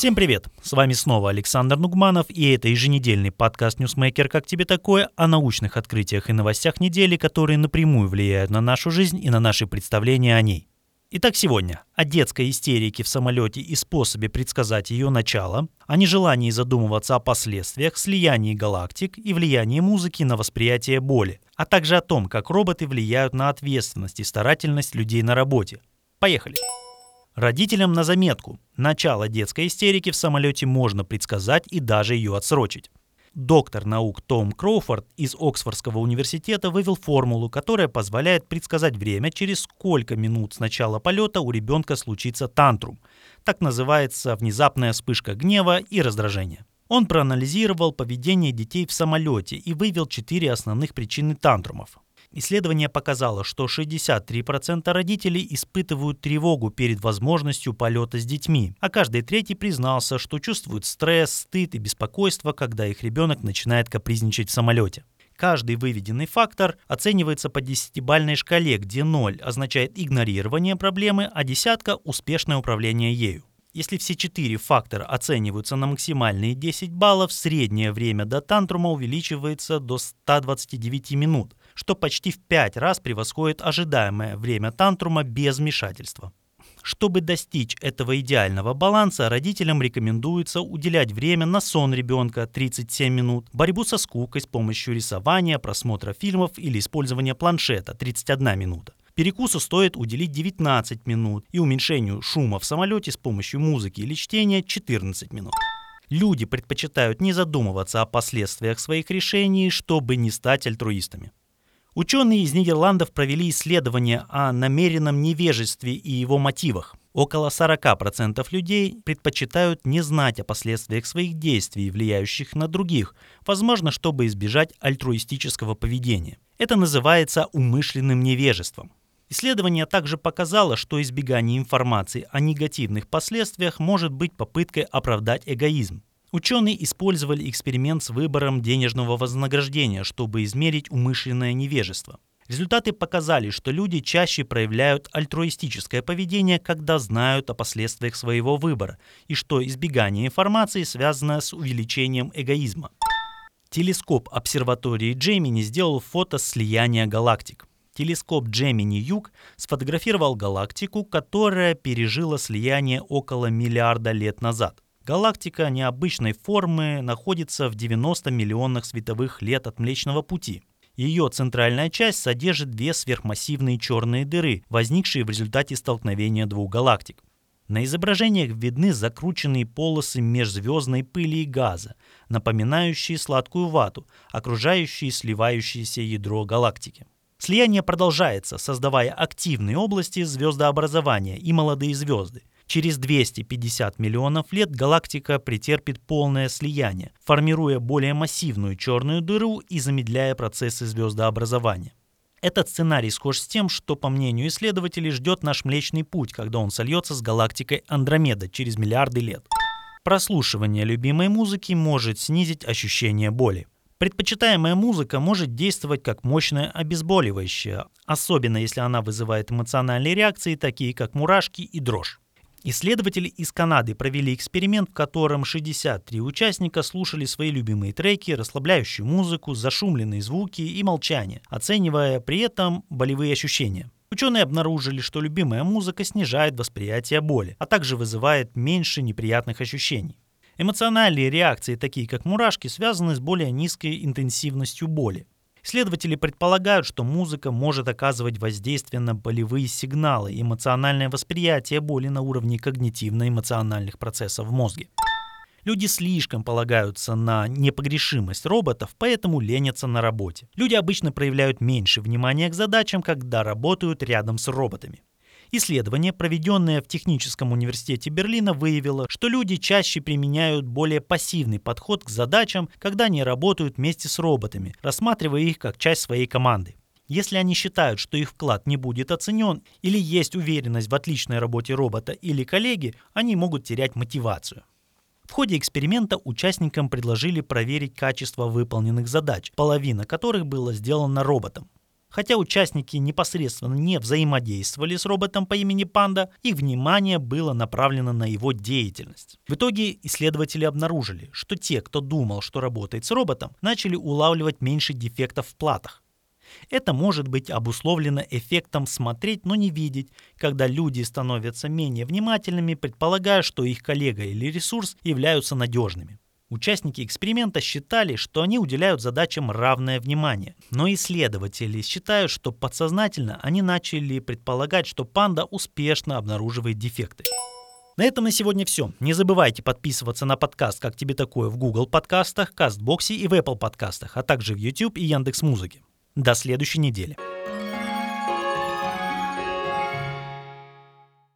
Всем привет! С вами снова Александр Нугманов, и это еженедельный подкаст «Ньюсмейкер. Как тебе такое?» о научных открытиях и новостях недели, которые напрямую влияют на нашу жизнь и на наши представления о ней. Итак, сегодня о детской истерике в самолете и способе предсказать ее начало, о нежелании задумываться о последствиях, слиянии галактик и влиянии музыки на восприятие боли, а также о том, как роботы влияют на ответственность и старательность людей на работе. Поехали! Родителям на заметку. Начало детской истерики в самолете можно предсказать и даже ее отсрочить. Доктор наук Том Кроуфорд из Оксфордского университета вывел формулу, которая позволяет предсказать время, через сколько минут с начала полета у ребенка случится тантрум. Так называется внезапная вспышка гнева и раздражения. Он проанализировал поведение детей в самолете и вывел четыре основных причины тантрумов. Исследование показало, что 63% родителей испытывают тревогу перед возможностью полета с детьми, а каждый третий признался, что чувствует стресс, стыд и беспокойство, когда их ребенок начинает капризничать в самолете. Каждый выведенный фактор оценивается по десятибальной шкале, где 0 означает игнорирование проблемы, а десятка – успешное управление ею. Если все четыре фактора оцениваются на максимальные 10 баллов, среднее время до тантрума увеличивается до 129 минут, что почти в 5 раз превосходит ожидаемое время тантрума без вмешательства. Чтобы достичь этого идеального баланса, родителям рекомендуется уделять время на сон ребенка 37 минут, борьбу со скукой с помощью рисования, просмотра фильмов или использования планшета 31 минута. Перекусу стоит уделить 19 минут и уменьшению шума в самолете с помощью музыки или чтения 14 минут. Люди предпочитают не задумываться о последствиях своих решений, чтобы не стать альтруистами. Ученые из Нидерландов провели исследование о намеренном невежестве и его мотивах. Около 40% людей предпочитают не знать о последствиях своих действий, влияющих на других, возможно, чтобы избежать альтруистического поведения. Это называется умышленным невежеством. Исследование также показало, что избегание информации о негативных последствиях может быть попыткой оправдать эгоизм. Ученые использовали эксперимент с выбором денежного вознаграждения, чтобы измерить умышленное невежество. Результаты показали, что люди чаще проявляют альтруистическое поведение, когда знают о последствиях своего выбора, и что избегание информации связано с увеличением эгоизма. Телескоп обсерватории Джемини сделал фото слияния галактик. Телескоп Джемини-Юг сфотографировал галактику, которая пережила слияние около миллиарда лет назад – Галактика необычной формы находится в 90 миллионах световых лет от Млечного Пути. Ее центральная часть содержит две сверхмассивные черные дыры, возникшие в результате столкновения двух галактик. На изображениях видны закрученные полосы межзвездной пыли и газа, напоминающие сладкую вату, окружающие сливающееся ядро галактики. Слияние продолжается, создавая активные области звездообразования и молодые звезды, Через 250 миллионов лет галактика претерпит полное слияние, формируя более массивную черную дыру и замедляя процессы звездообразования. Этот сценарий схож с тем, что, по мнению исследователей, ждет наш Млечный Путь, когда он сольется с галактикой Андромеда через миллиарды лет. Прослушивание любимой музыки может снизить ощущение боли. Предпочитаемая музыка может действовать как мощное обезболивающее, особенно если она вызывает эмоциональные реакции, такие как мурашки и дрожь. Исследователи из Канады провели эксперимент, в котором 63 участника слушали свои любимые треки, расслабляющую музыку, зашумленные звуки и молчание, оценивая при этом болевые ощущения. Ученые обнаружили, что любимая музыка снижает восприятие боли, а также вызывает меньше неприятных ощущений. Эмоциональные реакции, такие как мурашки, связаны с более низкой интенсивностью боли. Исследователи предполагают, что музыка может оказывать воздействие на болевые сигналы эмоциональное восприятие боли на уровне когнитивно-эмоциональных процессов в мозге. Люди слишком полагаются на непогрешимость роботов, поэтому ленятся на работе. Люди обычно проявляют меньше внимания к задачам, когда работают рядом с роботами. Исследование, проведенное в Техническом университете Берлина, выявило, что люди чаще применяют более пассивный подход к задачам, когда они работают вместе с роботами, рассматривая их как часть своей команды. Если они считают, что их вклад не будет оценен, или есть уверенность в отличной работе робота или коллеги, они могут терять мотивацию. В ходе эксперимента участникам предложили проверить качество выполненных задач, половина которых была сделана роботом. Хотя участники непосредственно не взаимодействовали с роботом по имени Панда, их внимание было направлено на его деятельность. В итоге исследователи обнаружили, что те, кто думал, что работает с роботом, начали улавливать меньше дефектов в платах. Это может быть обусловлено эффектом «смотреть, но не видеть», когда люди становятся менее внимательными, предполагая, что их коллега или ресурс являются надежными. Участники эксперимента считали, что они уделяют задачам равное внимание, но исследователи считают, что подсознательно они начали предполагать, что панда успешно обнаруживает дефекты. На этом на сегодня все. Не забывайте подписываться на подкаст «Как тебе такое» в Google подкастах, Кастбоксе и в Apple подкастах, а также в YouTube и Яндекс Музыке. До следующей недели.